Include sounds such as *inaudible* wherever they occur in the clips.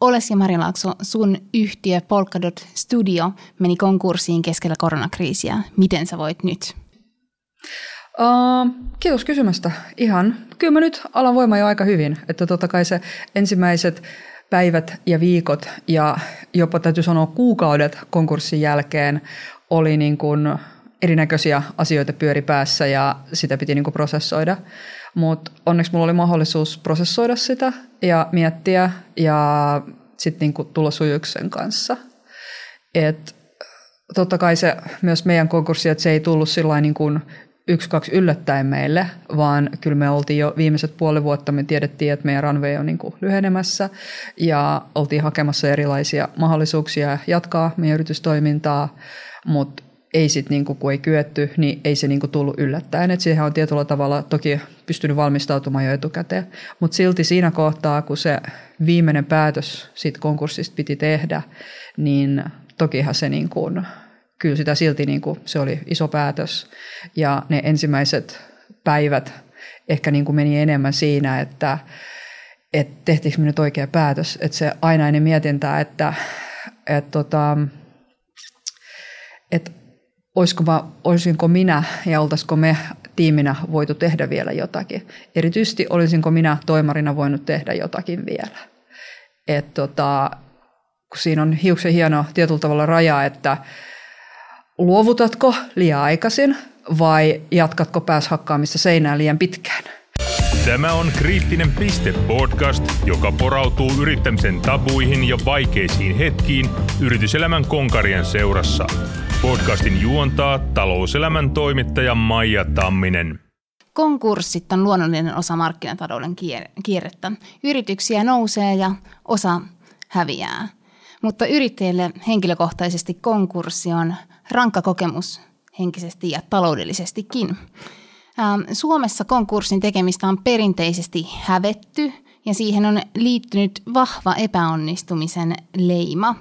Oles ja Marilaakso, sun yhtiö Polkadot Studio meni konkurssiin keskellä koronakriisiä. Miten sä voit nyt? Uh, kiitos kysymästä. Ihan. Kyllä mä nyt alan voima jo aika hyvin. Että totta kai se ensimmäiset päivät ja viikot ja jopa täytyy sanoa kuukaudet konkurssin jälkeen oli niin kuin erinäköisiä asioita pyöri päässä ja sitä piti niin kuin prosessoida. Mutta onneksi mulla oli mahdollisuus prosessoida sitä ja miettiä ja sitten niin tulla sujuksen kanssa. Et totta kai se myös meidän konkurssi, että se ei tullut sillä niin kuin yksi, kaksi yllättäen meille, vaan kyllä me oltiin jo viimeiset puoli vuotta, me tiedettiin, että meidän runway on niin kuin lyhenemässä ja oltiin hakemassa erilaisia mahdollisuuksia jatkaa meidän yritystoimintaa, mutta ei sitten niinku, kun ei kyetty, niin ei se niinku tullut yllättäen. Et siihen on tietyllä tavalla toki pystynyt valmistautumaan jo etukäteen. Mutta silti siinä kohtaa, kun se viimeinen päätös siitä konkurssista piti tehdä, niin tokihan se niinku, kyllä sitä silti niinku, se oli iso päätös. Ja ne ensimmäiset päivät ehkä niinku meni enemmän siinä, että et tehtiinkö me nyt oikea päätös. Että se ainainen mietintä, että et tota, et olisiko mä, olisinko minä ja oltaisiko me tiiminä voitu tehdä vielä jotakin. Erityisesti olisinko minä toimarina voinut tehdä jotakin vielä. Et tota, kun siinä on hiuksen hieno tietyllä tavalla raja, että luovutatko liian aikaisin vai jatkatko pääshakkaamista seinään liian pitkään. Tämä on Kriittinen piste podcast, joka porautuu yrittämisen tabuihin ja vaikeisiin hetkiin yrityselämän konkarien seurassa. Podcastin juontaa talouselämän toimittaja Maija Tamminen. Konkurssit on luonnollinen osa markkinatalouden kierrettä. Yrityksiä nousee ja osa häviää. Mutta yrittäjille henkilökohtaisesti konkurssi on rankka kokemus henkisesti ja taloudellisestikin. Ähm, Suomessa konkurssin tekemistä on perinteisesti hävetty ja siihen on liittynyt vahva epäonnistumisen leima.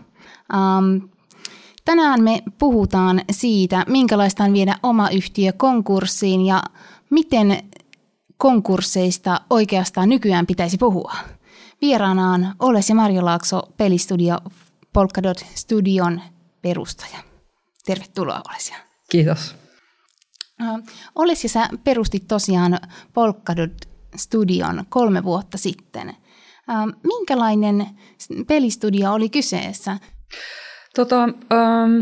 Tänään me puhutaan siitä, minkälaista on viedä oma yhtiö konkurssiin ja miten konkursseista oikeastaan nykyään pitäisi puhua. Vieraana on Oles ja Marjo Laakso, pelistudio Polkadot Studion perustaja. Tervetuloa Oles. Kiitos. Oles ja sä perustit tosiaan Polkadot Studion kolme vuotta sitten. Minkälainen pelistudio oli kyseessä? Tota, ähm,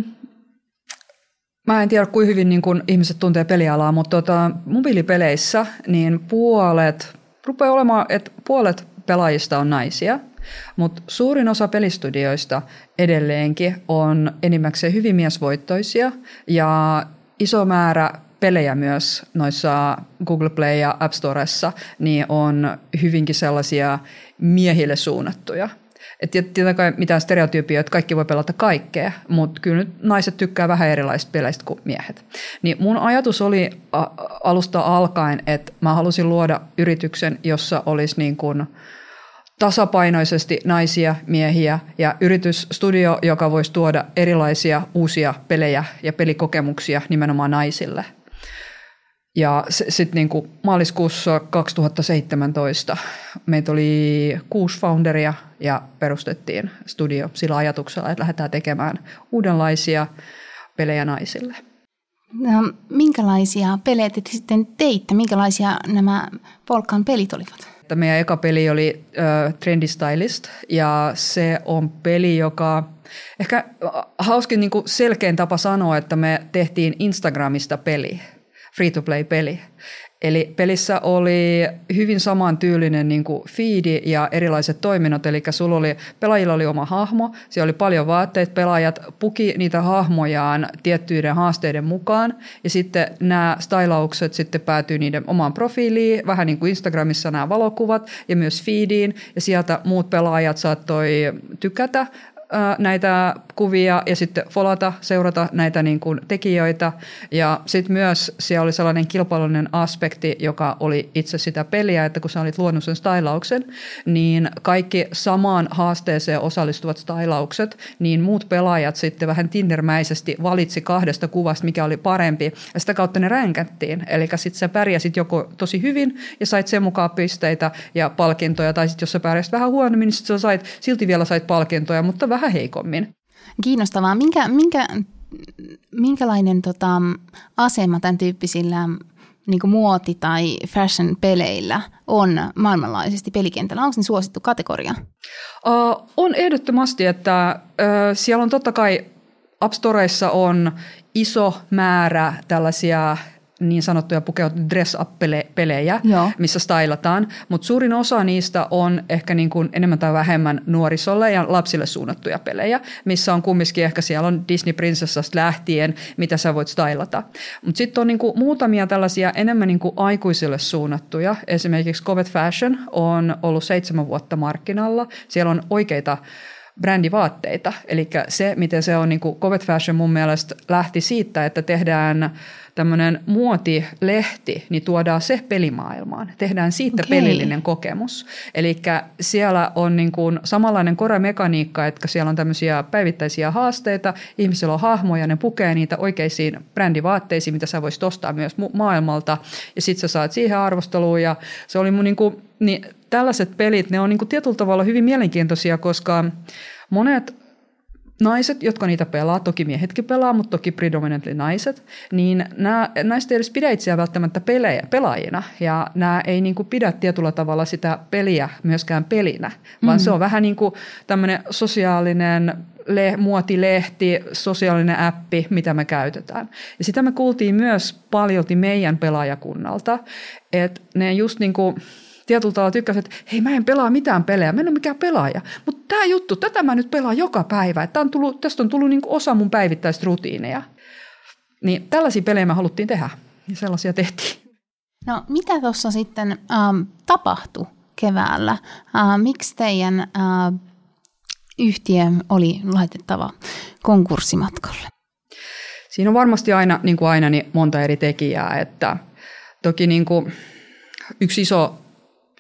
mä en tiedä, kuinka hyvin niin kun ihmiset tuntee pelialaa, mutta tota, mobiilipeleissä niin puolet, rupeaa olemaan, että puolet pelaajista on naisia, mutta suurin osa pelistudioista edelleenkin on enimmäkseen hyvin miesvoittoisia ja iso määrä pelejä myös noissa Google Play ja App Storessa, niin on hyvinkin sellaisia miehille suunnattuja – että tietenkään mitään stereotypia, että kaikki voi pelata kaikkea, mutta kyllä nyt naiset tykkää vähän erilaisista peleistä kuin miehet. Niin mun ajatus oli alusta alkaen, että mä halusin luoda yrityksen, jossa olisi niin kuin tasapainoisesti naisia, miehiä ja yritysstudio, joka voisi tuoda erilaisia uusia pelejä ja pelikokemuksia nimenomaan naisille – ja sitten niin maaliskuussa 2017 meitä oli kuusi founderia ja perustettiin studio sillä ajatuksella, että lähdetään tekemään uudenlaisia pelejä naisille. No, minkälaisia pelejä te sitten teitte? Minkälaisia nämä Polkan pelit olivat? Meidän eka peli oli uh, Trendy Stylist ja se on peli, joka ehkä hauskin niin selkein tapa sanoa, että me tehtiin Instagramista peli free-to-play-peli. Eli pelissä oli hyvin samantyylinen niin kuin feedi ja erilaiset toiminnot, eli sulla oli, pelaajilla oli oma hahmo, siellä oli paljon vaatteita, pelaajat puki niitä hahmojaan tiettyiden haasteiden mukaan, ja sitten nämä stylaukset sitten päätyi niiden omaan profiiliin, vähän niin kuin Instagramissa nämä valokuvat, ja myös feediin, ja sieltä muut pelaajat saattoi tykätä näitä kuvia ja sitten folata, seurata näitä niin kuin tekijöitä. Ja sitten myös siellä oli sellainen kilpailullinen aspekti, joka oli itse sitä peliä, että kun sä olit luonut sen stylauksen, niin kaikki samaan haasteeseen osallistuvat stylaukset, niin muut pelaajat sitten vähän tindermäisesti valitsi kahdesta kuvasta, mikä oli parempi, ja sitä kautta ne ränkättiin. Eli sitten sä pärjäsit joko tosi hyvin ja sait sen mukaan pisteitä ja palkintoja, tai sitten jos sä pärjäsit vähän huonommin, niin sit sä sait, silti vielä sait palkintoja, mutta vähän heikommin. Kiinnostavaa. Minkä, minkä, minkälainen tota, asema tämän tyyppisillä niin muoti- tai fashion-peleillä on maailmanlaajuisesti pelikentällä? Onko ne suosittu kategoria? Uh, on ehdottomasti, että uh, siellä on totta kai App Storeissa on iso määrä tällaisia niin sanottuja pukeutunut dress-up-pelejä, Joo. missä stylataan, mutta suurin osa niistä on ehkä niin kuin enemmän tai vähemmän nuorisolle ja lapsille suunnattuja pelejä, missä on kumminkin ehkä siellä on Disney Prinsessasta lähtien, mitä sä voit stylata. Mutta sitten on niin kuin muutamia tällaisia enemmän niin kuin aikuisille suunnattuja, esimerkiksi Covet Fashion on ollut seitsemän vuotta markkinalla, siellä on oikeita brändivaatteita, eli se, miten se on, niin kuin Covet Fashion mun mielestä lähti siitä, että tehdään tämmöinen muotilehti, niin tuodaan se pelimaailmaan. Tehdään siitä okay. pelillinen kokemus. Eli siellä on niin kuin samanlainen koremekaniikka, että siellä on tämmöisiä päivittäisiä haasteita, ihmisillä on hahmoja, ne pukee niitä oikeisiin brändivaatteisiin, mitä sä voisit ostaa myös maailmalta, ja sitten sä saat siihen arvosteluun, ja se oli mun niin kuin, niin tällaiset pelit, ne on niin kuin tietyllä tavalla hyvin mielenkiintoisia, koska monet naiset, jotka niitä pelaa, toki miehetkin pelaa, mutta toki predominantly naiset, niin nämä, naiset ei edes pidä itseään välttämättä pelejä, pelaajina, ja nämä ei niin kuin pidä tietyllä tavalla sitä peliä myöskään pelinä, vaan mm. se on vähän niin kuin tämmöinen sosiaalinen le, muotilehti, sosiaalinen appi, mitä me käytetään. Ja sitä me kuultiin myös paljolti meidän pelaajakunnalta, että ne just niin kuin tietyllä tavalla tykkäsin, että hei mä en pelaa mitään pelejä, mä en ole mikään pelaaja. Mutta tämä juttu, tätä mä nyt pelaan joka päivä. Että on tullut, tästä on tullut niinku osa mun päivittäistä rutiineja. Niin tällaisia pelejä me haluttiin tehdä ja sellaisia tehtiin. No mitä tuossa sitten ähm, tapahtui keväällä? Äh, miksi teidän äh, yhtiö oli laitettava konkurssimatkalle? Siinä on varmasti aina, niin kuin aina, niin monta eri tekijää. Että toki niin kuin yksi iso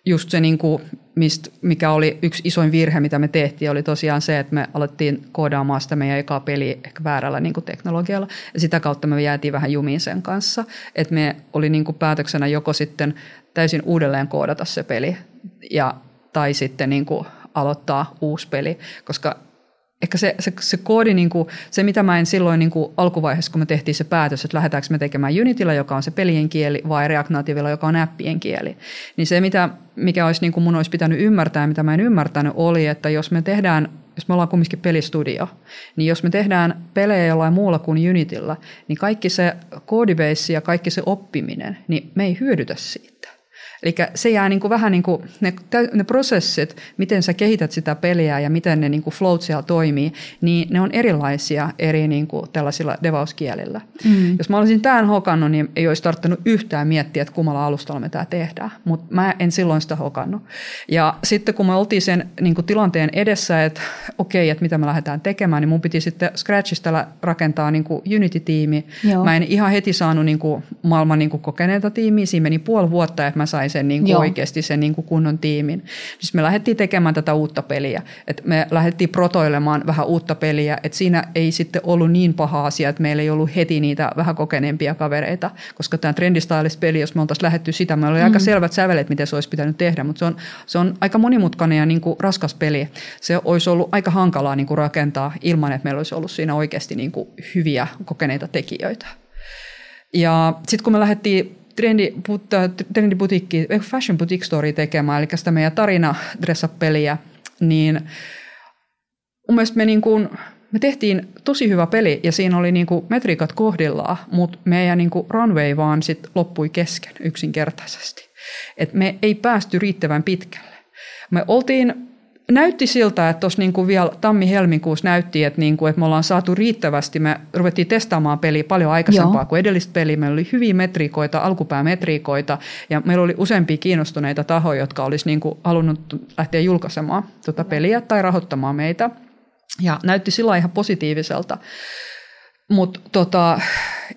just se, niin kuin, mist, mikä oli yksi isoin virhe, mitä me tehtiin, oli tosiaan se, että me alettiin koodaamaan sitä meidän ekaa peliä ehkä väärällä niin kuin teknologialla. Ja sitä kautta me jäätiin vähän jumiin sen kanssa. Että me oli niin kuin päätöksenä joko sitten täysin uudelleen koodata se peli ja, tai sitten niin kuin aloittaa uusi peli, koska ehkä se, se, se koodi, niin kuin, se mitä mä en silloin niin kuin alkuvaiheessa, kun me tehtiin se päätös, että lähdetäänkö me tekemään Unityllä, joka on se pelien kieli, vai React Nativella, joka on appien kieli, niin se, mitä, mikä olisi, niin kuin mun olisi pitänyt ymmärtää mitä mä en ymmärtänyt, oli, että jos me tehdään jos me ollaan kumminkin pelistudio, niin jos me tehdään pelejä jollain muulla kuin Unityllä, niin kaikki se koodibase ja kaikki se oppiminen, niin me ei hyödytä siitä. Eli se jää niin kuin vähän niin kuin ne, ne prosessit, miten sä kehität sitä peliä ja miten ne niin kuin float siellä toimii, niin ne on erilaisia eri niin kuin tällaisilla devauskielillä. Mm. Jos mä olisin tämän hokannut, niin ei olisi tarttunut yhtään miettiä, että kummalla alustalla me tämä tehdään. Mutta mä en silloin sitä hokannut. Ja sitten kun me oltiin sen niin kuin tilanteen edessä, että okei, että mitä me lähdetään tekemään, niin mun piti sitten Scratchista rakentaa niin kuin Unity-tiimi. Joo. Mä en ihan heti saanut niin kuin maailman niin kuin kokeneita tiimiä. Siinä meni puoli vuotta, että mä sain sen niin kuin oikeasti sen niin kuin kunnon tiimin. Siis me lähdettiin tekemään tätä uutta peliä. Et me lähdettiin protoilemaan vähän uutta peliä, että siinä ei sitten ollut niin paha asia, että meillä ei ollut heti niitä vähän kokeneempia kavereita, koska tämä trendistylist-peli, jos me oltaisiin lähdetty sitä, meillä oli mm. aika selvät sävelet, miten se olisi pitänyt tehdä, mutta se on, se on aika monimutkainen ja niin kuin raskas peli. Se olisi ollut aika hankalaa niin kuin rakentaa ilman, että meillä olisi ollut siinä oikeasti niin kuin hyviä kokeneita tekijöitä. Ja sitten kun me lähdettiin trendi, trendibutikki, fashion boutique story tekemään, eli sitä meidän tarina peliä niin mun mielestä me, niin kuin, me tehtiin tosi hyvä peli ja siinä oli niin kuin metriikat kohdillaan, mutta meidän niin kuin runway vaan sit loppui kesken yksinkertaisesti. Et me ei päästy riittävän pitkälle. Me oltiin näytti siltä, että tuossa niin vielä tammi-helmikuussa näytti, että, niin kuin, että me ollaan saatu riittävästi. Me ruvettiin testaamaan peliä paljon aikaisempaa Joo. kuin edellistä peliä. Meillä oli hyviä metriikoita, alkupäämetriikoita ja meillä oli useampia kiinnostuneita tahoja, jotka olisi niin kuin halunnut lähteä julkaisemaan tuota peliä tai rahoittamaan meitä. Ja näytti sillä ihan positiiviselta. Mutta tota,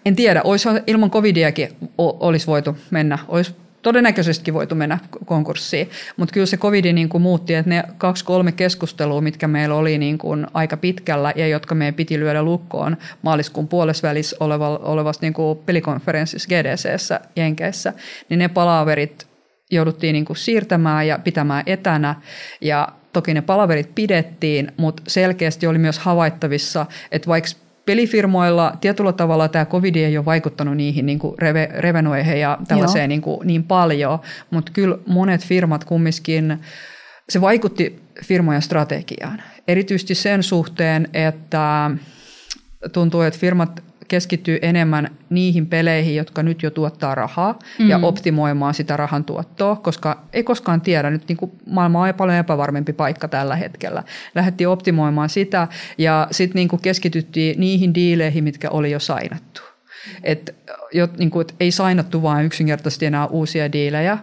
en tiedä, olisi ilman covidiakin olisi voitu mennä, olisi todennäköisesti voitu mennä konkurssiin, mutta kyllä se covid niin kuin muutti, että ne kaksi-kolme keskustelua, mitkä meillä oli niin kuin aika pitkällä ja jotka meidän piti lyödä lukkoon maaliskuun puolesvälissä olevassa niin kuin pelikonferenssissa GDCssä Jenkeissä, niin ne palaverit jouduttiin niin kuin siirtämään ja pitämään etänä. Ja toki ne palaverit pidettiin, mutta selkeästi oli myös havaittavissa, että vaikka pelifirmoilla tietyllä tavalla tämä covid ei ole vaikuttanut niihin niin kuin reve, revenoihin ja tällaiseen niin, kuin, niin paljon, mutta kyllä monet firmat kumminkin, se vaikutti firmojen strategiaan. Erityisesti sen suhteen, että tuntuu, että firmat keskittyy enemmän niihin peleihin, jotka nyt jo tuottaa rahaa mm. ja optimoimaan sitä rahan tuottoa, koska ei koskaan tiedä, nyt niin kuin maailma on paljon epävarmempi paikka tällä hetkellä. Lähdettiin optimoimaan sitä ja sitten niin keskityttiin niihin diileihin, mitkä oli jo sainattu. Et, jo, niin kuin, et ei sainattu vain yksinkertaisesti enää uusia diilejä.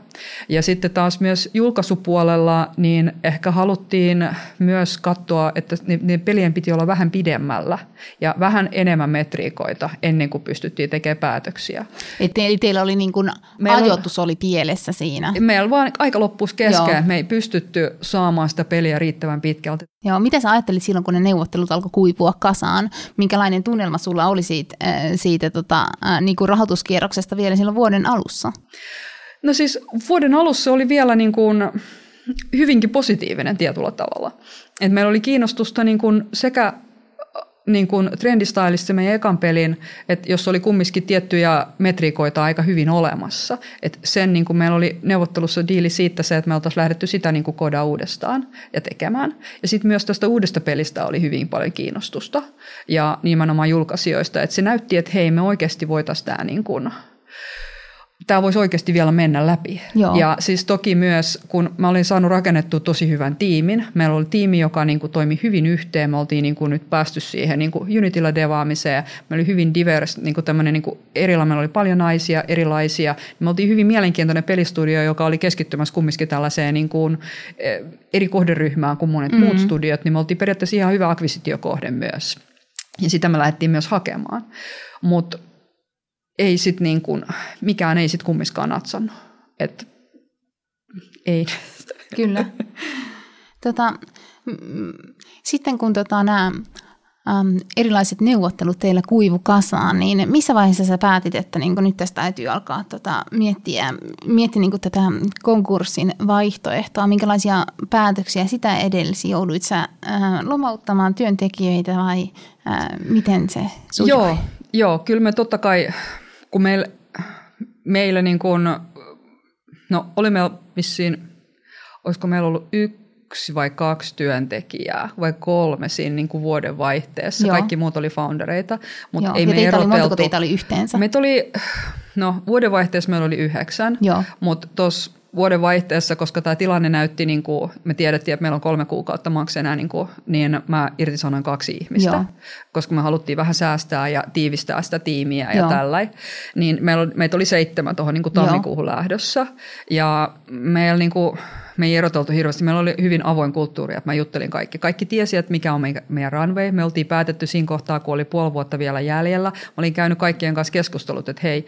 Ja sitten taas myös julkaisupuolella niin ehkä haluttiin myös katsoa, että ne, ne pelien piti olla vähän pidemmällä ja vähän enemmän metriikoita ennen kuin pystyttiin tekemään päätöksiä. Eli teillä oli niin kuin, meillä ajoitus oli pielessä siinä? Meillä vaan aika loppuisi kesken. Joo. Me ei pystytty saamaan sitä peliä riittävän pitkälti. Joo, mitä sä ajattelit silloin, kun ne neuvottelut alkoi kuivua kasaan? Minkälainen tunnelma sulla oli siitä, äh, siitä tota, äh, niin kuin rahoituskierroksesta vielä silloin vuoden alussa? No siis vuoden alussa oli vielä niin kuin hyvinkin positiivinen tietyllä tavalla. Et meillä oli kiinnostusta niin kuin sekä niin kuin trendistylissa meidän ekan pelin, että jos oli kumminkin tiettyjä metriikoita aika hyvin olemassa. Että sen niin kuin meillä oli neuvottelussa diili siitä se, että me oltaisiin lähdetty sitä niin kuin kodaa uudestaan ja tekemään. Ja sitten myös tästä uudesta pelistä oli hyvin paljon kiinnostusta ja nimenomaan julkaisijoista. Että se näytti, että hei me oikeasti voitaisiin tämä niin kuin – tämä voisi oikeasti vielä mennä läpi. Joo. Ja siis toki myös, kun mä olin saanut rakennettua tosi hyvän tiimin, meillä oli tiimi, joka niin kuin toimi hyvin yhteen, me oltiin niin kuin nyt päästy siihen niin kuin Unityllä devaamiseen, me oli hyvin divers, niin kuin tämmöinen niin kuin erillä, meillä oli paljon naisia, erilaisia, me oltiin hyvin mielenkiintoinen pelistudio, joka oli keskittymässä kumminkin tällaiseen niin kuin, eh, eri kohderyhmään kuin monet mm-hmm. muut studiot, niin me oltiin periaatteessa ihan hyvä akvisitiokohde myös. Ja sitä me lähdettiin myös hakemaan. Mutta ei sit niin kuin, mikään ei sit kummiskaan natsannut. Et, ei. *laughs* Kyllä. Tota, sitten kun tota, nämä äm, erilaiset neuvottelut teillä kuivu kasaan, niin missä vaiheessa sä päätit, että niin nyt tästä täytyy alkaa tota, miettiä, miettiä niin tätä konkurssin vaihtoehtoa, minkälaisia päätöksiä sitä edelsi? Jouduit sä äh, lomauttamaan työntekijöitä vai äh, miten se sujui? Joo, joo, kyllä me totta kai kun meillä, meillä niin kuin, no oli meillä vissiin, olisiko meillä ollut yksi vai kaksi työntekijää vai kolme siinä niin kuin vuoden vaihteessa. Joo. Kaikki muut oli foundereita, mutta Joo. ei ja me eroteltu. Oli, montako teitä oli yhteensä? Meitä oli, no vuoden vaihteessa meillä oli yhdeksän, Joo. mutta tuossa vuoden vaihteessa, koska tämä tilanne näytti, niin kuin me tiedettiin, että meillä on kolme kuukautta maks enää, niin, kuin, niin mä irtisanoin kaksi ihmistä, Joo. koska me haluttiin vähän säästää ja tiivistää sitä tiimiä ja tällä. Niin meillä, meitä oli seitsemän tuohon niin tammikuuhun Joo. lähdössä ja meillä niin kuin, me ei eroteltu hirveästi. Meillä oli hyvin avoin kulttuuri, että mä juttelin kaikki. Kaikki tiesi, että mikä on meidän runway. Me oltiin päätetty siinä kohtaa, kun oli puoli vuotta vielä jäljellä. Mä olin käynyt kaikkien kanssa keskustelut, että hei,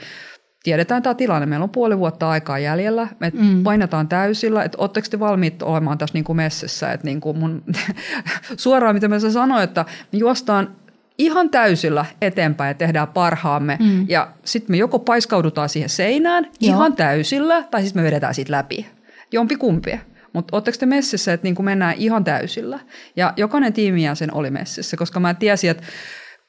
tiedetään tämä tilanne, meillä on puoli vuotta aikaa jäljellä, me mm. painataan täysillä, että oletteko te valmiit olemaan tässä niin kuin messissä, että niin kuin mun, *laughs* suoraan mitä mä sanoin, että me juostaan ihan täysillä eteenpäin ja tehdään parhaamme mm. ja sitten me joko paiskaudutaan siihen seinään Joo. ihan täysillä tai sitten me vedetään siitä läpi, jompi kumpi. Mutta oletteko te messissä, että niin kuin mennään ihan täysillä? Ja jokainen tiimijäsen oli messissä, koska mä tiesin, että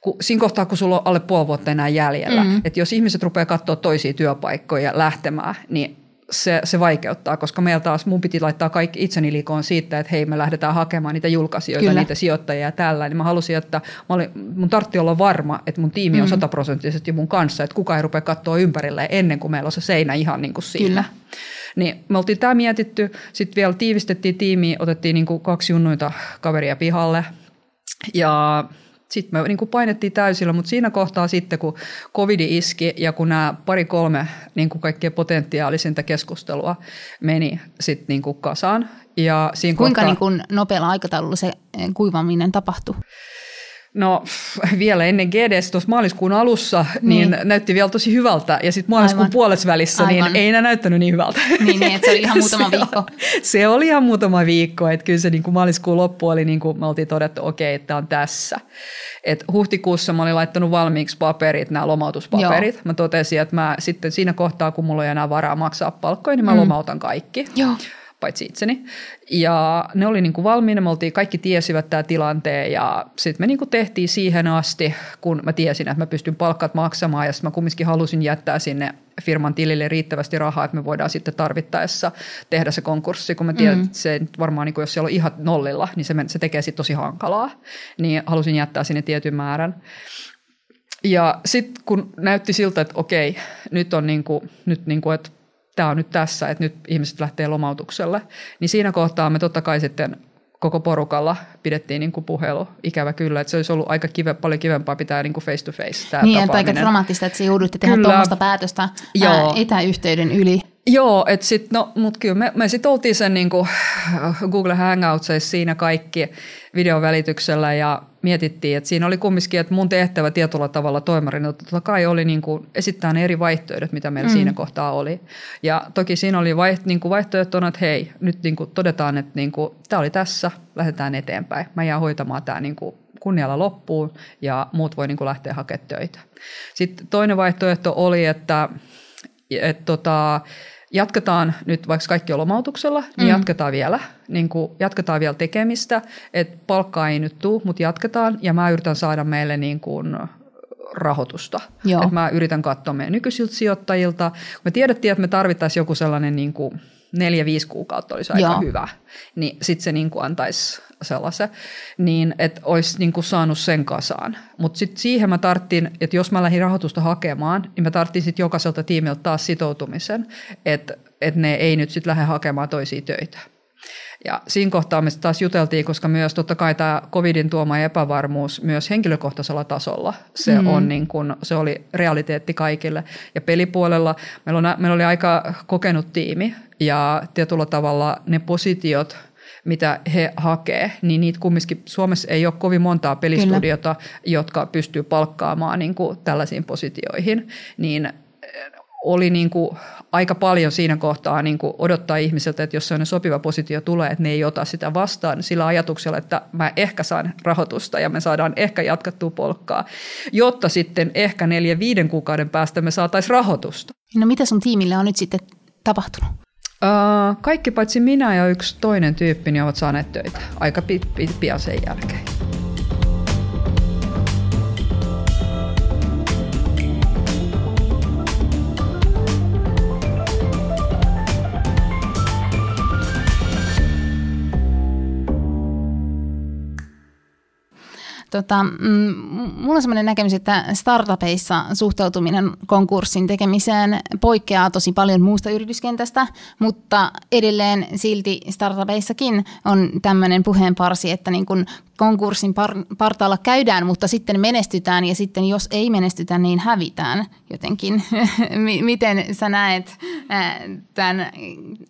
kun, siinä kohtaa, kun sulla on alle puoli vuotta enää jäljellä, mm. että jos ihmiset rupeaa katsoa toisia työpaikkoja lähtemään, niin se, se vaikeuttaa, koska meillä taas mun piti laittaa kaikki itseni liikoon siitä, että hei me lähdetään hakemaan niitä julkaisijoita, Kyllä. niitä sijoittajia ja tällä. Niin mä halusin, että mä olin, mun tartti olla varma, että mun tiimi on mm. sataprosenttisesti mun kanssa, että kukaan ei rupea katsoa ympärille ennen kuin meillä on se seinä ihan niin kuin siinä. Kyllä. Niin me oltiin tämä mietitty, sitten vielä tiivistettiin tiimiä, otettiin niin kuin kaksi junnuita kaveria pihalle ja sitten me niin kuin painettiin täysillä, mutta siinä kohtaa sitten, kun covid iski ja kun nämä pari-kolme niin kuin kaikkea potentiaalisinta keskustelua meni sitten niin kuin kasaan. Ja siinä Kuinka kohtaa, niin kuin nopealla aikataululla se eh, kuivaminen tapahtui? No vielä ennen GDS tuossa maaliskuun alussa, niin, niin näytti vielä tosi hyvältä. Ja sitten maaliskuun Aivan. puolessa välissä, niin Aivan. ei enää näyttänyt niin hyvältä. Niin, niin että se oli ihan *laughs* muutama Se- viikko. Se oli ihan muutama viikko, että kyllä se niin kuin maaliskuun loppu oli, niin kuin me oltiin todettu, okei, että tämä on tässä. Et huhtikuussa mä olin laittanut valmiiksi paperit, nämä lomautuspaperit. Joo. Mä totesin, että mä sitten siinä kohtaa, kun mulla ei enää varaa maksaa palkkoja, niin mä mm. lomautan kaikki Joo. Paitsi itseni. Ja ne oli niin kuin valmiina, me oltiin, kaikki tiesivät tämä tilanteen ja sitten me niin kuin tehtiin siihen asti, kun mä tiesin, että mä pystyn palkkat maksamaan ja sitten mä kumminkin halusin jättää sinne firman tilille riittävästi rahaa, että me voidaan sitten tarvittaessa tehdä se konkurssi, kun mä tiedän, mm. että se varmaan, niin kuin jos siellä on ihan nollilla, niin se, se tekee sitten tosi hankalaa. Niin halusin jättää sinne tietyn määrän. Ja sitten kun näytti siltä, että okei, nyt on niin kuin, nyt niin kuin, että tämä on nyt tässä, että nyt ihmiset lähtee lomautukselle, niin siinä kohtaa me totta kai sitten koko porukalla pidettiin niin kuin puhelu, ikävä kyllä, että se olisi ollut aika kive, paljon kivempaa pitää niin kuin face to face tämä Niin, että aika dramaattista, että se joudutte tehdä tuommoista päätöstä Joo. ää, etäyhteyden yli. Joo, että sit, no, mut kyllä me, me sitten oltiin sen niinku Google Hangoutseissa siinä kaikki videon välityksellä ja mietittiin, että siinä oli kumminkin, että mun tehtävä tietyllä tavalla toimarina totta kai oli niinku esittää ne eri vaihtoehdot, mitä meillä mm. siinä kohtaa oli. Ja toki siinä oli vaiht, niinku vaihtoehtona, että hei, nyt niinku todetaan, että niinku, tämä oli tässä, lähdetään eteenpäin. Mä jään hoitamaan tämä niinku kunnialla loppuun ja muut voi niinku lähteä hakemaan töitä. Sitten toinen vaihtoehto oli, että et tota, jatketaan nyt, vaikka kaikki on lomautuksella, niin mm. jatketaan vielä. Niin kuin, jatketaan vielä tekemistä, että palkkaa ei nyt tule, mutta jatketaan ja mä yritän saada meille niin kuin rahoitusta. Joo. Et mä yritän katsoa meidän nykyisiltä sijoittajilta. Me tiedettiin, että me tarvittaisiin joku sellainen niin kuin neljä-viisi kuukautta olisi aika Joo. hyvä, niin sitten se niin kuin antaisi sellaisen, niin että olisi niin kuin saanut sen kasaan. Mutta sitten siihen mä tarttin, että jos mä lähdin rahoitusta hakemaan, niin mä tarttin sitten jokaiselta tiimiltä taas sitoutumisen, että et ne ei nyt sitten lähde hakemaan toisia töitä. Ja siinä kohtaa me taas juteltiin, koska myös totta kai tämä covidin tuoma epävarmuus myös henkilökohtaisella tasolla, se, mm. on niin kun, se oli realiteetti kaikille. Ja pelipuolella meillä, on, meillä oli aika kokenut tiimi ja tietyllä tavalla ne positiot, mitä he hakee, niin niitä kumminkin Suomessa ei ole kovin montaa pelistudiota, Kyllä. jotka pystyy palkkaamaan niin kuin tällaisiin positioihin, niin oli niin kuin aika paljon siinä kohtaa niin kuin odottaa ihmiseltä, että jos sellainen sopiva positio tulee, että ne ei ota sitä vastaan sillä ajatuksella, että mä ehkä saan rahoitusta ja me saadaan ehkä jatkattua polkkaa, jotta sitten ehkä neljä viiden kuukauden päästä me saataisiin rahoitusta. No mitä sun tiimille on nyt sitten tapahtunut? Uh, kaikki paitsi minä ja yksi toinen tyyppi niin ovat saaneet töitä aika pi- pi- pian sen jälkeen. Tota, mm, mulla on sellainen näkemys, että startupeissa suhtautuminen konkurssin tekemiseen poikkeaa tosi paljon muusta yrityskentästä, mutta edelleen silti startupeissakin on tämmöinen puheenparsi, että niin kun konkurssin par- partaalla käydään, mutta sitten menestytään ja sitten jos ei menestytä, niin hävitään jotenkin. *laughs* Miten sä näet tämän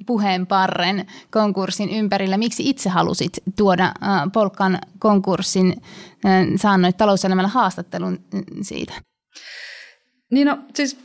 puheenparren konkurssin ympärillä? Miksi itse halusit tuoda Polkan konkurssin? Saannoit talouselämällä haastattelun siitä. Niin no, siis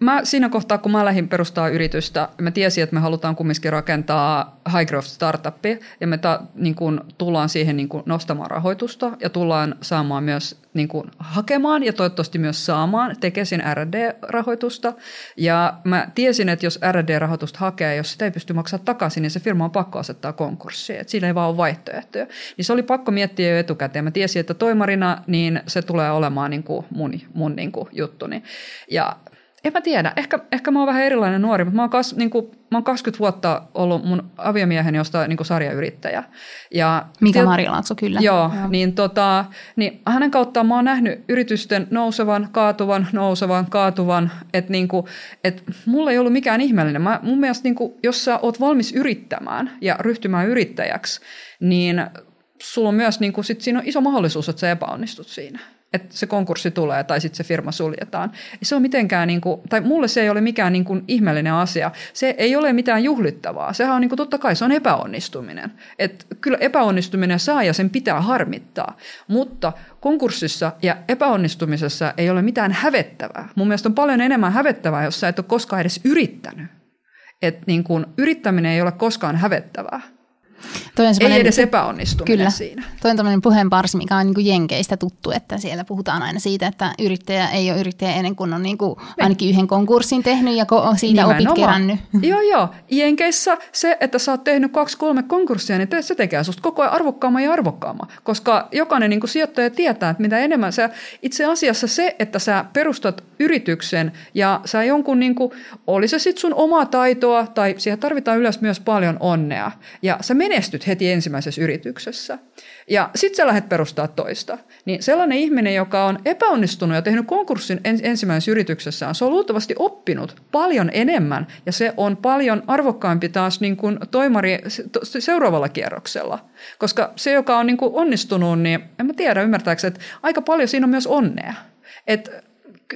mä siinä kohtaa, kun mä lähdin perustaa yritystä, mä tiesin, että me halutaan kumminkin rakentaa high growth startupia ja me ta, niin kun, tullaan siihen niin kun, nostamaan rahoitusta ja tullaan saamaan myös niin kun, hakemaan ja toivottavasti myös saamaan Tekesin R&D-rahoitusta. Ja mä tiesin, että jos R&D-rahoitusta hakee, jos sitä ei pysty maksamaan takaisin, niin se firma on pakko asettaa konkurssiin. Että sillä ei vaan ole vaihtoehtoja. Niin se oli pakko miettiä jo etukäteen. Mä tiesin, että toimarina niin se tulee olemaan niin kuin mun, mun niin kuin juttuni. Ja en mä tiedä, ehkä, ehkä mä oon vähän erilainen nuori, mutta mä oon, kas, niin kuin, mä oon 20 vuotta ollut mun aviomieheni josta niin kuin sarjayrittäjä. Ja Mikä Marjalaakso, kyllä. Joo, joo. Niin, tota, niin hänen kauttaan mä oon nähnyt yritysten nousevan, kaatuvan, nousevan, kaatuvan, että niinku, et mulla ei ollut mikään ihmeellinen. Mä, mun mielestä niinku, jos sä oot valmis yrittämään ja ryhtymään yrittäjäksi, niin sulla on myös, niin kuin, sit siinä on iso mahdollisuus, että sä epäonnistut siinä että se konkurssi tulee tai sitten se firma suljetaan. Se on mitenkään, niin kuin, tai mulle se ei ole mikään niin kuin ihmeellinen asia. Se ei ole mitään juhlittavaa. Sehän on niin kuin, totta kai se on epäonnistuminen. Et kyllä epäonnistuminen saa ja sen pitää harmittaa. Mutta konkurssissa ja epäonnistumisessa ei ole mitään hävettävää. Mun mielestä on paljon enemmän hävettävää, jos sä et ole koskaan edes yrittänyt. Et niin kuin, yrittäminen ei ole koskaan hävettävää. Toi on Ei edes epäonnistuminen kyllä. siinä. Toi on tämmöinen puheenparsi, mikä on niin jenkeistä tuttu, että siellä puhutaan aina siitä, että yrittäjä ei ole yrittäjä ennen kuin on niin kuin ainakin yhden konkurssin tehnyt ja siitä Nimenomaan. opit kerännyt. *laughs* Joo, joo. Jenkeissä se, että sä oot tehnyt kaksi-kolme konkurssia, niin se tekee susta koko ajan arvokkaamman ja arvokkaamman. Koska jokainen niin kuin sijoittaja tietää, että mitä enemmän sä, itse asiassa se, että sä perustat yrityksen ja sä jonkun, niin kuin, oli se sitten sun omaa taitoa tai siihen tarvitaan ylös myös paljon onnea. Ja sä menestyt heti ensimmäisessä yrityksessä. Ja sitten sä lähdet perustaa toista. Niin sellainen ihminen, joka on epäonnistunut ja tehnyt konkurssin ensimmäisessä yrityksessään, se on luultavasti oppinut paljon enemmän ja se on paljon arvokkaampi taas niin kuin toimari seuraavalla kierroksella. Koska se, joka on niin kuin onnistunut, niin en mä tiedä ymmärtääkö, että aika paljon siinä on myös onnea. Et,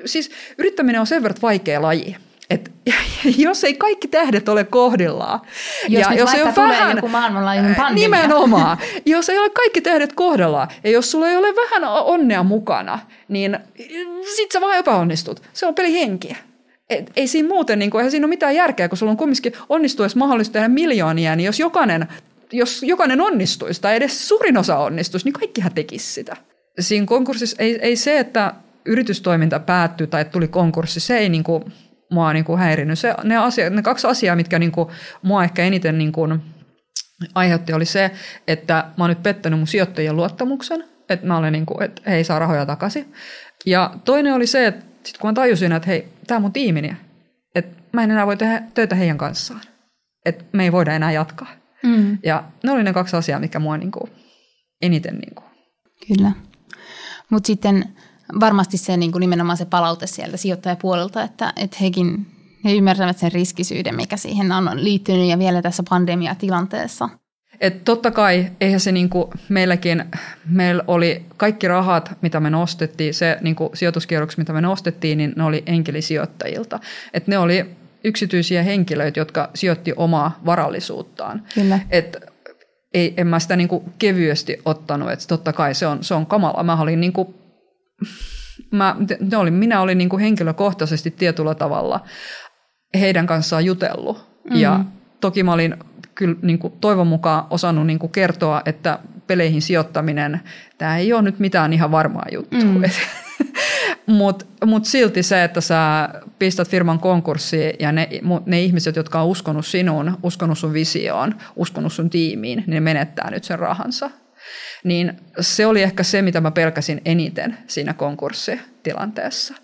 siis yrittäminen on sen verran vaikea laji et, *laughs* jos ei kaikki tähdet ole kohdillaan, jos ja jos ei ole vähän, joku maailmanlaajuinen pandemia. Nimenomaan. *laughs* jos ei ole kaikki tähdet kohdillaan, ja jos sulla ei ole vähän onnea mukana, niin sit sä vaan epäonnistut. Se on pelihenkiä. Et, ei siinä muuten, niin kuin, eihän siinä ole mitään järkeä, kun sulla on kumminkin onnistuessa mahdollista tehdä miljoonia, niin jos jokainen, jos jokainen onnistuisi tai edes suurin osa onnistuisi, niin kaikkihan tekisi sitä. Siinä konkurssissa ei, ei se, että yritystoiminta päättyi tai tuli konkurssi, se ei niin kuin, mua niin kuin häirinyt. Se, ne, asia, ne kaksi asiaa, mitkä niin kuin, mua ehkä eniten niin kuin, aiheutti, oli se, että mä oon nyt pettänyt mun sijoittajien luottamuksen, että mä olen niin kuin, että he ei saa rahoja takaisin. Ja toinen oli se, että sit kun mä tajusin, että hei, tämä on mun tiimini, että mä en enää voi tehdä töitä heidän kanssaan. Että me ei voida enää jatkaa. Mm. Ja ne oli ne kaksi asiaa, mikä mua niin kuin, eniten... Niin kuin. Kyllä. Mutta sitten varmasti se niin kuin nimenomaan se palaute sieltä sijoittajapuolelta, että, että hekin he ymmärtävät sen riskisyyden, mikä siihen on liittynyt ja vielä tässä pandemiatilanteessa. Et totta kai, eihän se niinku, meilläkin, meillä oli kaikki rahat, mitä me nostettiin, se niinku, sijoituskierroksi, mitä me nostettiin, niin ne oli enkelisijoittajilta. Et ne oli yksityisiä henkilöitä, jotka sijoitti omaa varallisuuttaan. Kyllä. Et ei, en mä sitä niinku kevyesti ottanut, että totta kai se on, se on kamala. Mä olin niinku mä, ne oli, minä olin niin kuin henkilökohtaisesti tietyllä tavalla heidän kanssaan jutellut. Mm-hmm. Ja toki mä olin kyllä niin kuin toivon mukaan osannut niin kuin kertoa, että peleihin sijoittaminen, tämä ei ole nyt mitään ihan varmaa juttua. Mm. *laughs* Mutta mut silti se, että sä pistät firman konkurssiin ja ne, ne ihmiset, jotka on uskonut sinuun, uskonut sun visioon, uskonut sun tiimiin, niin ne menettää nyt sen rahansa niin se oli ehkä se, mitä mä pelkäsin eniten siinä konkurssitilanteessa.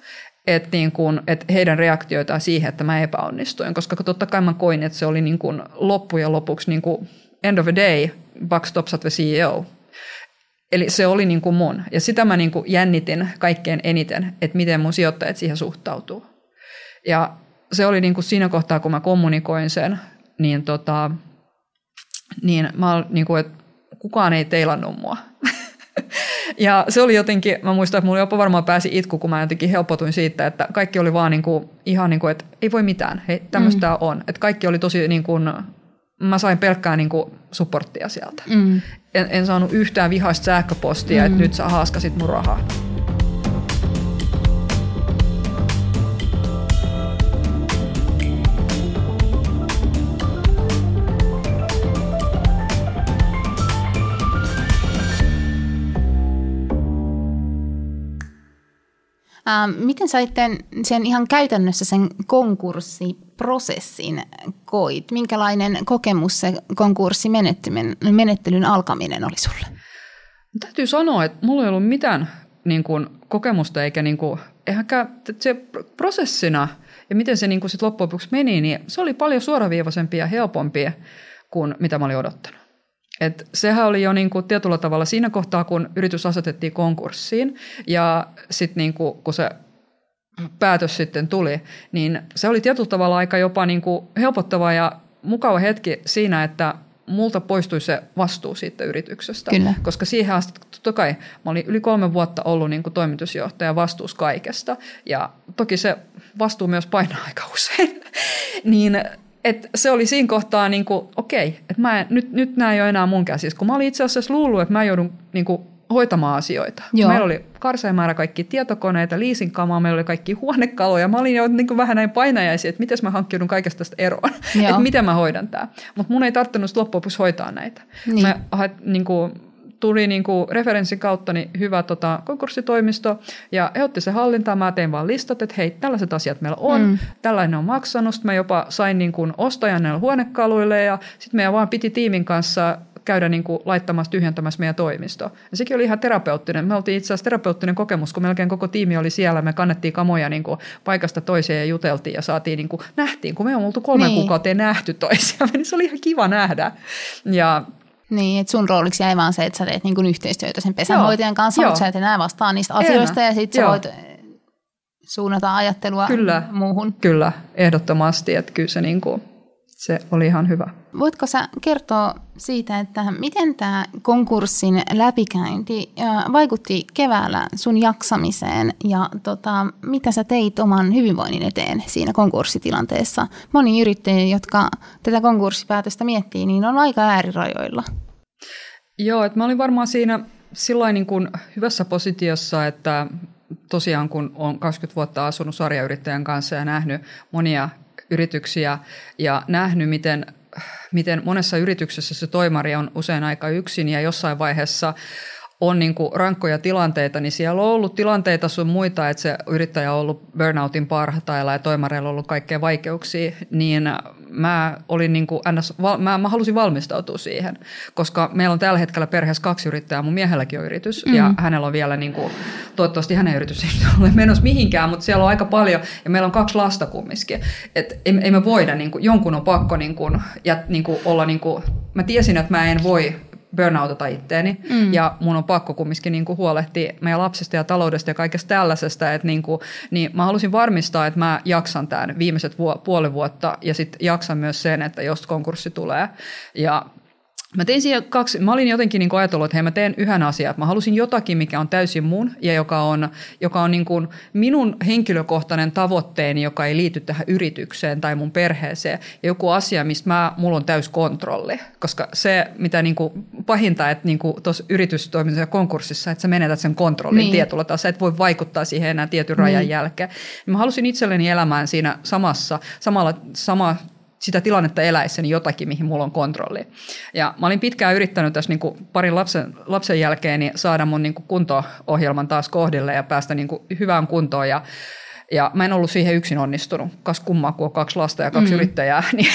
Että niin kun, et heidän reaktioitaan siihen, että mä epäonnistuin, koska totta kai mä koin, että se oli niin kun loppujen lopuksi niin kun end of the day, Buck stops at the CEO. Eli se oli niin kuin mun. Ja sitä mä niin kuin jännitin kaikkein eniten, että miten mun sijoittajat siihen suhtautuu. Ja se oli niin kuin siinä kohtaa, kun mä kommunikoin sen, niin, tota, niin mä niin kuin, että kukaan ei teilannut mua. *laughs* ja se oli jotenkin, mä muistan, että mulla jopa varmaan pääsi itku, kun mä jotenkin helpotuin siitä, että kaikki oli vaan niin kuin, ihan niin kuin, että ei voi mitään, hei, tämmöistä mm. on. Että kaikki oli tosi niin kuin, mä sain pelkkää niin kuin supporttia sieltä. Mm. En, en saanut yhtään vihaista sähköpostia, mm. että nyt sä haaskasit mun rahaa. Miten sä sen ihan käytännössä sen konkurssiprosessin koit? Minkälainen kokemus se konkurssimenettelyn alkaminen oli sulle? Täytyy sanoa, että mulla ei ollut mitään niin kuin, kokemusta eikä niin kuin, ehkä se prosessina ja miten se niin kuin sit loppujen lopuksi meni, niin se oli paljon suoraviivaisempi ja helpompi kuin mitä mä olin odottanut. Et sehän oli jo niin kuin tietyllä tavalla siinä kohtaa, kun yritys asetettiin konkurssiin ja sitten niin kuin, kun se päätös sitten tuli, niin se oli tietyllä tavalla aika jopa niin kuin helpottava ja mukava hetki siinä, että multa poistui se vastuu siitä yrityksestä. Kyllä. Koska siihen asti, totta kai, mä olin yli kolme vuotta ollut niin kuin toimitusjohtaja vastuus kaikesta. Ja toki se vastuu myös painaa aika usein. *laughs* niin et se oli siinä kohtaa, niin kuin, okei, että mä en, nyt, nyt nämä ei ole enää mun käsissä. Kun mä olin itse asiassa luullut, että mä joudun niin kuin, hoitamaan asioita. Joo. Meillä oli karseen määrä kaikki tietokoneita, leasingkamaa, meillä oli kaikki huonekaluja. Mä olin jo niin kuin vähän näin painajaisia, että miten mä hankkiudun kaikesta tästä eroon. *laughs* että miten mä hoidan tämä. Mutta mun ei tarttunut loppujen hoitaa näitä. Niin. Mä niin kuin, tuli niin kuin referenssin kautta niin hyvä tota, konkurssitoimisto ja he otti se hallintaan. Mä tein vaan listat, että hei, tällaiset asiat meillä on, mm. tällainen on maksanut. Sitten mä jopa sain niin kuin ostajan näille huonekaluille ja sitten meidän vaan piti tiimin kanssa käydä niin kuin laittamassa, tyhjentämässä meidän toimisto. Ja sekin oli ihan terapeuttinen. Me oltiin itse asiassa terapeuttinen kokemus, kun melkein koko tiimi oli siellä. Me kannettiin kamoja niin kuin paikasta toiseen ja juteltiin ja saatiin, niin kuin, nähtiin, kun me on oltu kolme niin. kuukauteen nähty toisiamme, *laughs* niin se oli ihan kiva nähdä. Ja niin, että sun rooliksi jäi vaan se, että sä teet niin yhteistyötä sen pesänhoitajan kanssa, Joo. mutta sä et enää vastaa niistä asioista ja sitten sä voit suunnata ajattelua kyllä, muuhun. Kyllä, ehdottomasti, että kyllä se niin kuin, se oli ihan hyvä. Voitko sä kertoa siitä, että miten tämä konkurssin läpikäynti vaikutti keväällä sun jaksamiseen ja tota, mitä sä teit oman hyvinvoinnin eteen siinä konkurssitilanteessa? Moni yrittäjä, jotka tätä konkurssipäätöstä miettii, niin on aika äärirajoilla. Joo, että mä olin varmaan siinä sillä niin kuin hyvässä positiossa, että tosiaan kun olen 20 vuotta asunut sarjayrittäjän kanssa ja nähnyt monia yrityksiä ja nähnyt, miten, miten monessa yrityksessä se toimari on usein aika yksin ja jossain vaiheessa on niin kuin rankkoja tilanteita, niin siellä on ollut tilanteita sun muita, että se yrittäjä on ollut burnoutin parhatailla ja toimareilla on ollut kaikkea vaikeuksia, niin mä, olin niin kuin ns, mä, mä halusin valmistautua siihen, koska meillä on tällä hetkellä perheessä kaksi yrittäjää, mun miehelläkin on yritys mm. ja hänellä on vielä, niin kuin, toivottavasti hänen yritys ei *laughs* ole menossa mihinkään, mutta siellä on aika paljon ja meillä on kaksi lasta kumminkin, että ei, ei me voida, niin kuin, jonkun on pakko niin kuin, ja, niin kuin olla, niin kuin, mä tiesin, että mä en voi burnoutata itteeni. Mm. Ja mun on pakko kumminkin niin kuin huolehtia meidän lapsesta ja taloudesta ja kaikesta tällaisesta. Että niin, kuin, niin mä halusin varmistaa, että mä jaksan tämän viimeiset vu- puoli vuotta ja sitten jaksan myös sen, että jos konkurssi tulee. Ja Mä tein siihen kaksi, mä olin jotenkin niin ajatellut, että hei mä teen yhden asian, että mä halusin jotakin, mikä on täysin mun ja joka on, joka on niin kuin minun henkilökohtainen tavoitteeni, joka ei liity tähän yritykseen tai mun perheeseen. Ja joku asia, mistä mä, mulla on täys kontrolli, koska se, mitä niin kuin pahinta, että niin tuossa yritystoiminnassa ja konkurssissa, että sä menetät sen kontrollin niin. tietyllä sä et voi vaikuttaa siihen enää tietyn rajan niin. jälkeen. Mä halusin itselleni elämään siinä samassa, samalla, sama sitä tilannetta eläessäni jotakin, mihin mulla on kontrolli. Ja mä olin pitkään yrittänyt tässä niin kuin parin lapsen, lapsen jälkeen niin saada mun niin kuin kunto-ohjelman taas kohdille ja päästä niin kuin hyvään kuntoon. Ja, ja mä en ollut siihen yksin onnistunut. Kas kummaa, kun on kaksi lasta ja kaksi mm. yrittäjää, *laughs* niin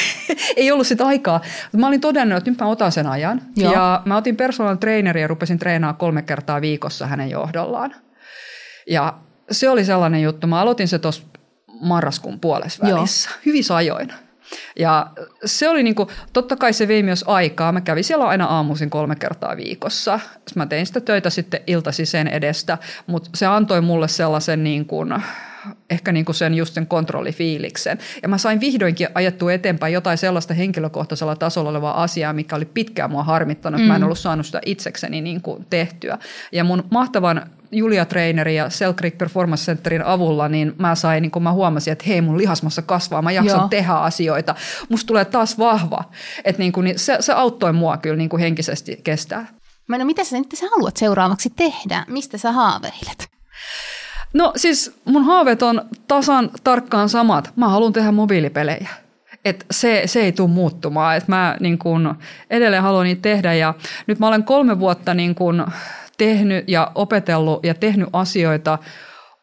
ei ollut sitä aikaa. Mä olin todennut, että nyt mä otan sen ajan. Joo. Ja mä otin personal traineri ja rupesin treenaamaan kolme kertaa viikossa hänen johdollaan. Ja se oli sellainen juttu. Mä aloitin se tuossa marraskuun puolessa välissä. Hyvissä ajoin. Ja se oli niin kuin, totta kai se vei myös aikaa. Mä kävin siellä aina aamuisin kolme kertaa viikossa. Mä tein sitä töitä sitten iltasi sen edestä, mutta se antoi mulle sellaisen niin kuin, ehkä niin kuin sen just sen kontrollifiiliksen. Ja mä sain vihdoinkin ajettua eteenpäin jotain sellaista henkilökohtaisella tasolla olevaa asiaa, mikä oli pitkään mua harmittanut. Mm. Mä en mm. ollut saanut sitä itsekseni niin kuin tehtyä. Ja mun mahtavan Julia Traineri ja Creek Performance Centerin avulla, niin mä sain, niin kun mä huomasin, että hei mun lihasmassa kasvaa, mä jaksan Joo. tehdä asioita. Musta tulee taas vahva. Että niin kuin, niin se, se auttoi mua kyllä niin kuin henkisesti kestää. Mä no mitä sä nyt sä haluat seuraavaksi tehdä? Mistä sä haaveilet? No siis mun haaveet on tasan tarkkaan samat. Mä haluan tehdä mobiilipelejä. Et se, se ei tule muuttumaan. Et mä niin kun, edelleen haluan niitä tehdä ja nyt mä olen kolme vuotta niin kun, tehnyt ja opetellut ja tehnyt asioita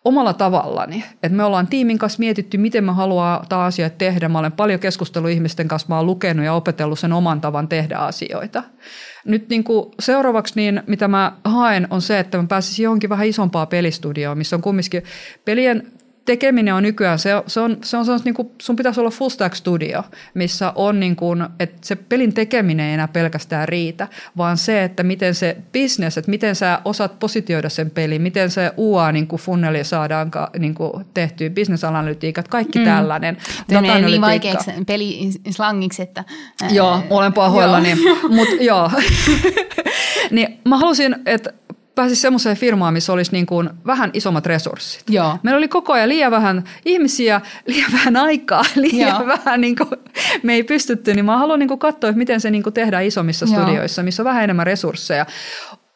omalla tavallani. Et me ollaan tiimin kanssa mietitty, miten me haluaa asia tehdä. Mä olen paljon keskustellut ihmisten kanssa, mä olen lukenut ja opetellut sen oman tavan tehdä asioita. Nyt niin kuin seuraavaksi, niin mitä mä haen, on se, että mä pääsisin johonkin vähän isompaa pelistudioon, missä on kumminkin pelien tekeminen on nykyään, se, se on, se on, se on niin kuin, sun pitäisi olla full stack studio, missä on niin kuin, että se pelin tekeminen ei enää pelkästään riitä, vaan se, että miten se business, että miten sä osaat positioida sen pelin, miten se UA niin kuin funneli saadaan niin kuin tehtyä, business-analytiikat, kaikki mm. tällainen. Menee niin vaikeaksi pelislangiksi, että... Joo, olen pahoillani, mutta joo. *laughs* niin mä halusin, että pääsisi semmoiseen firmaan, missä olisi niin kuin vähän isommat resurssit. Joo. Meillä oli koko ajan liian vähän ihmisiä, liian vähän aikaa, *laughs* liian Joo. vähän, niin kuin, me ei pystytty, niin mä haluan niin kuin katsoa, että miten se niin kuin tehdään isommissa Joo. studioissa, missä on vähän enemmän resursseja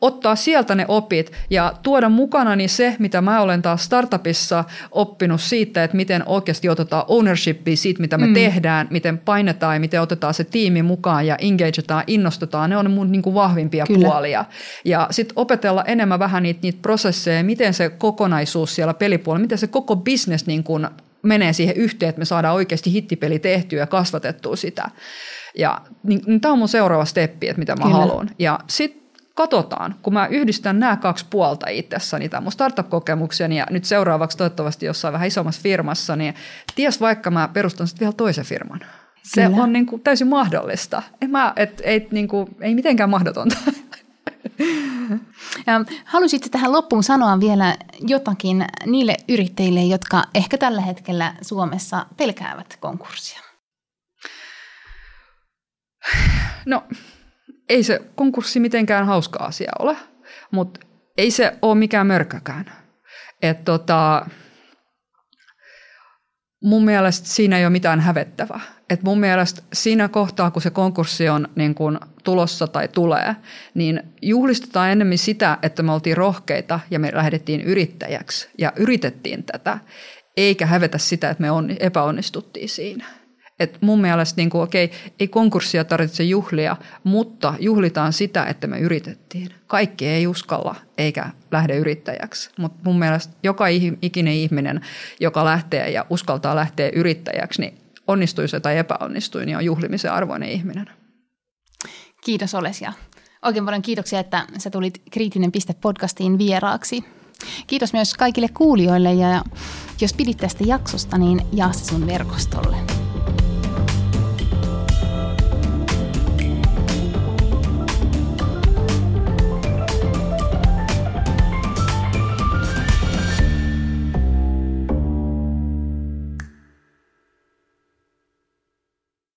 ottaa sieltä ne opit ja tuoda mukanani se, mitä mä olen taas startupissa oppinut siitä, että miten oikeasti otetaan ownershipia siitä, mitä me mm. tehdään, miten painetaan ja miten otetaan se tiimi mukaan ja engagetaan, innostutaan. Ne on mun niin kuin vahvimpia Kyllä. puolia. Ja sitten opetella enemmän vähän niitä, niitä prosesseja, miten se kokonaisuus siellä pelipuolella, miten se koko business niin kuin menee siihen yhteen, että me saadaan oikeasti hittipeli tehtyä ja kasvatettua sitä. Ja niin, niin tämä on mun seuraava steppi, että mitä mä haluan. Ja sitten katsotaan, kun mä yhdistän nämä kaksi puolta itsessäni, tämä mun startup-kokemukseni ja nyt seuraavaksi toivottavasti jossain vähän isommassa firmassa, niin ties vaikka mä perustan sitten vielä toisen firman. Se Kyllä. on niin kuin täysin mahdollista. En mä, et, ei, niin kuin, ei mitenkään mahdotonta. Haluaisitko tähän loppuun sanoa vielä jotakin niille yrittäjille, jotka ehkä tällä hetkellä Suomessa pelkäävät konkurssia? No ei se konkurssi mitenkään hauska asia ole, mutta ei se ole mikään mörkökään. Et tota, mun mielestä siinä ei ole mitään hävettävää. Et mun mielestä siinä kohtaa, kun se konkurssi on niin kun tulossa tai tulee, niin juhlistetaan enemmän sitä, että me oltiin rohkeita ja me lähdettiin yrittäjäksi ja yritettiin tätä, eikä hävetä sitä, että me epäonnistuttiin siinä. Et mun mielestä niin kuin, okei, ei konkurssia tarvitse juhlia, mutta juhlitaan sitä, että me yritettiin. Kaikki ei uskalla eikä lähde yrittäjäksi, mutta mun mielestä joka ikinen ihminen, joka lähtee ja uskaltaa lähteä yrittäjäksi, niin onnistui se tai epäonnistui, niin on juhlimisen arvoinen ihminen. Kiitos Oles ja oikein paljon kiitoksia, että sä tulit Kriittinen piste podcastiin vieraaksi. Kiitos myös kaikille kuulijoille ja jos pidit tästä jaksosta, niin jaa se sun verkostolle.